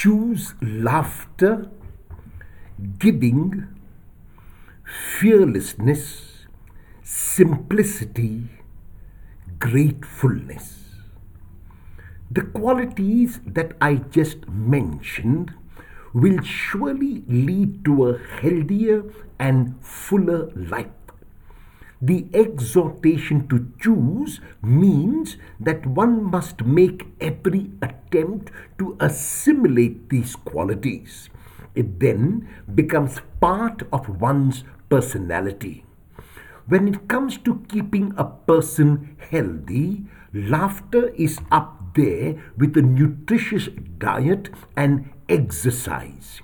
choose laughter, giving, fearlessness, simplicity, gratefulness. The qualities that I just mentioned will surely lead to a healthier and fuller life. The exhortation to choose means that one must make every attempt to assimilate these qualities. It then becomes part of one's personality. When it comes to keeping a person healthy, laughter is up there with a nutritious diet and exercise.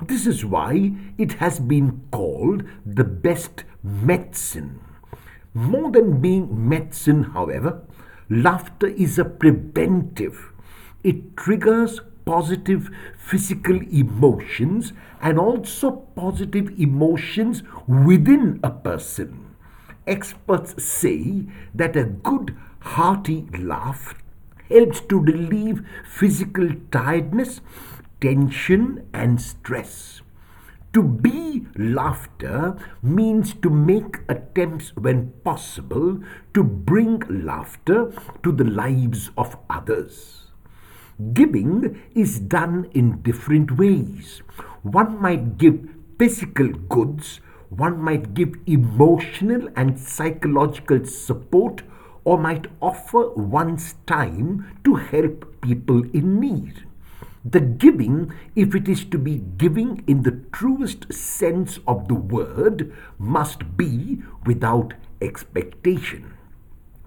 This is why it has been called the best medicine. More than being medicine, however, laughter is a preventive. It triggers positive physical emotions and also positive emotions within a person. Experts say that a good hearty laugh helps to relieve physical tiredness, tension, and stress. To be laughter means to make attempts when possible to bring laughter to the lives of others. Giving is done in different ways. One might give physical goods, one might give emotional and psychological support, or might offer one's time to help people in need. The giving, if it is to be giving in the truest sense of the word, must be without expectation.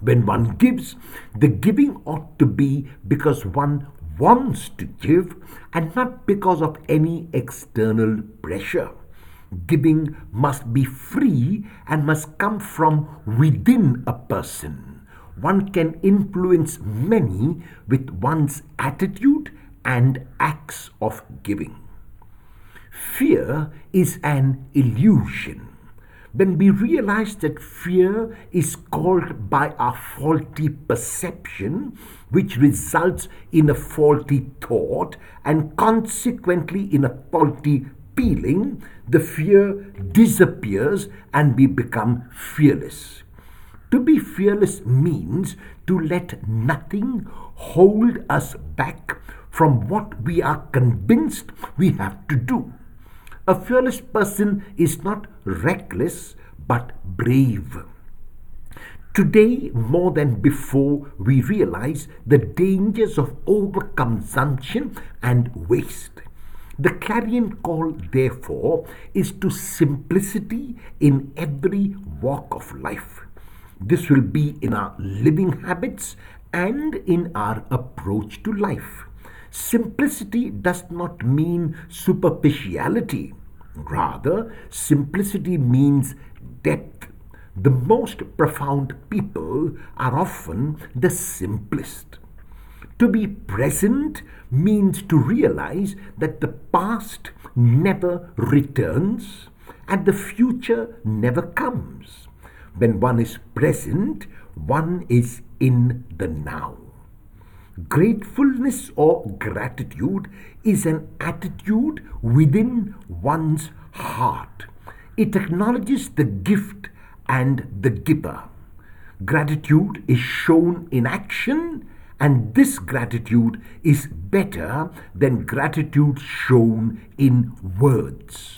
When one gives, the giving ought to be because one wants to give and not because of any external pressure. Giving must be free and must come from within a person. One can influence many with one's attitude and acts of giving. Fear is an illusion. When we realize that fear is caused by our faulty perception, which results in a faulty thought and consequently in a faulty feeling, the fear disappears and we become fearless. To be fearless means to let nothing hold us back from what we are convinced we have to do. A fearless person is not reckless but brave. Today, more than before, we realize the dangers of overconsumption and waste. The clarion call, therefore, is to simplicity in every walk of life. This will be in our living habits and in our approach to life. Simplicity does not mean superficiality. Rather, simplicity means depth. The most profound people are often the simplest. To be present means to realize that the past never returns and the future never comes. When one is present, one is in the now. Gratefulness or gratitude is an attitude within one's heart. It acknowledges the gift and the giver. Gratitude is shown in action, and this gratitude is better than gratitude shown in words.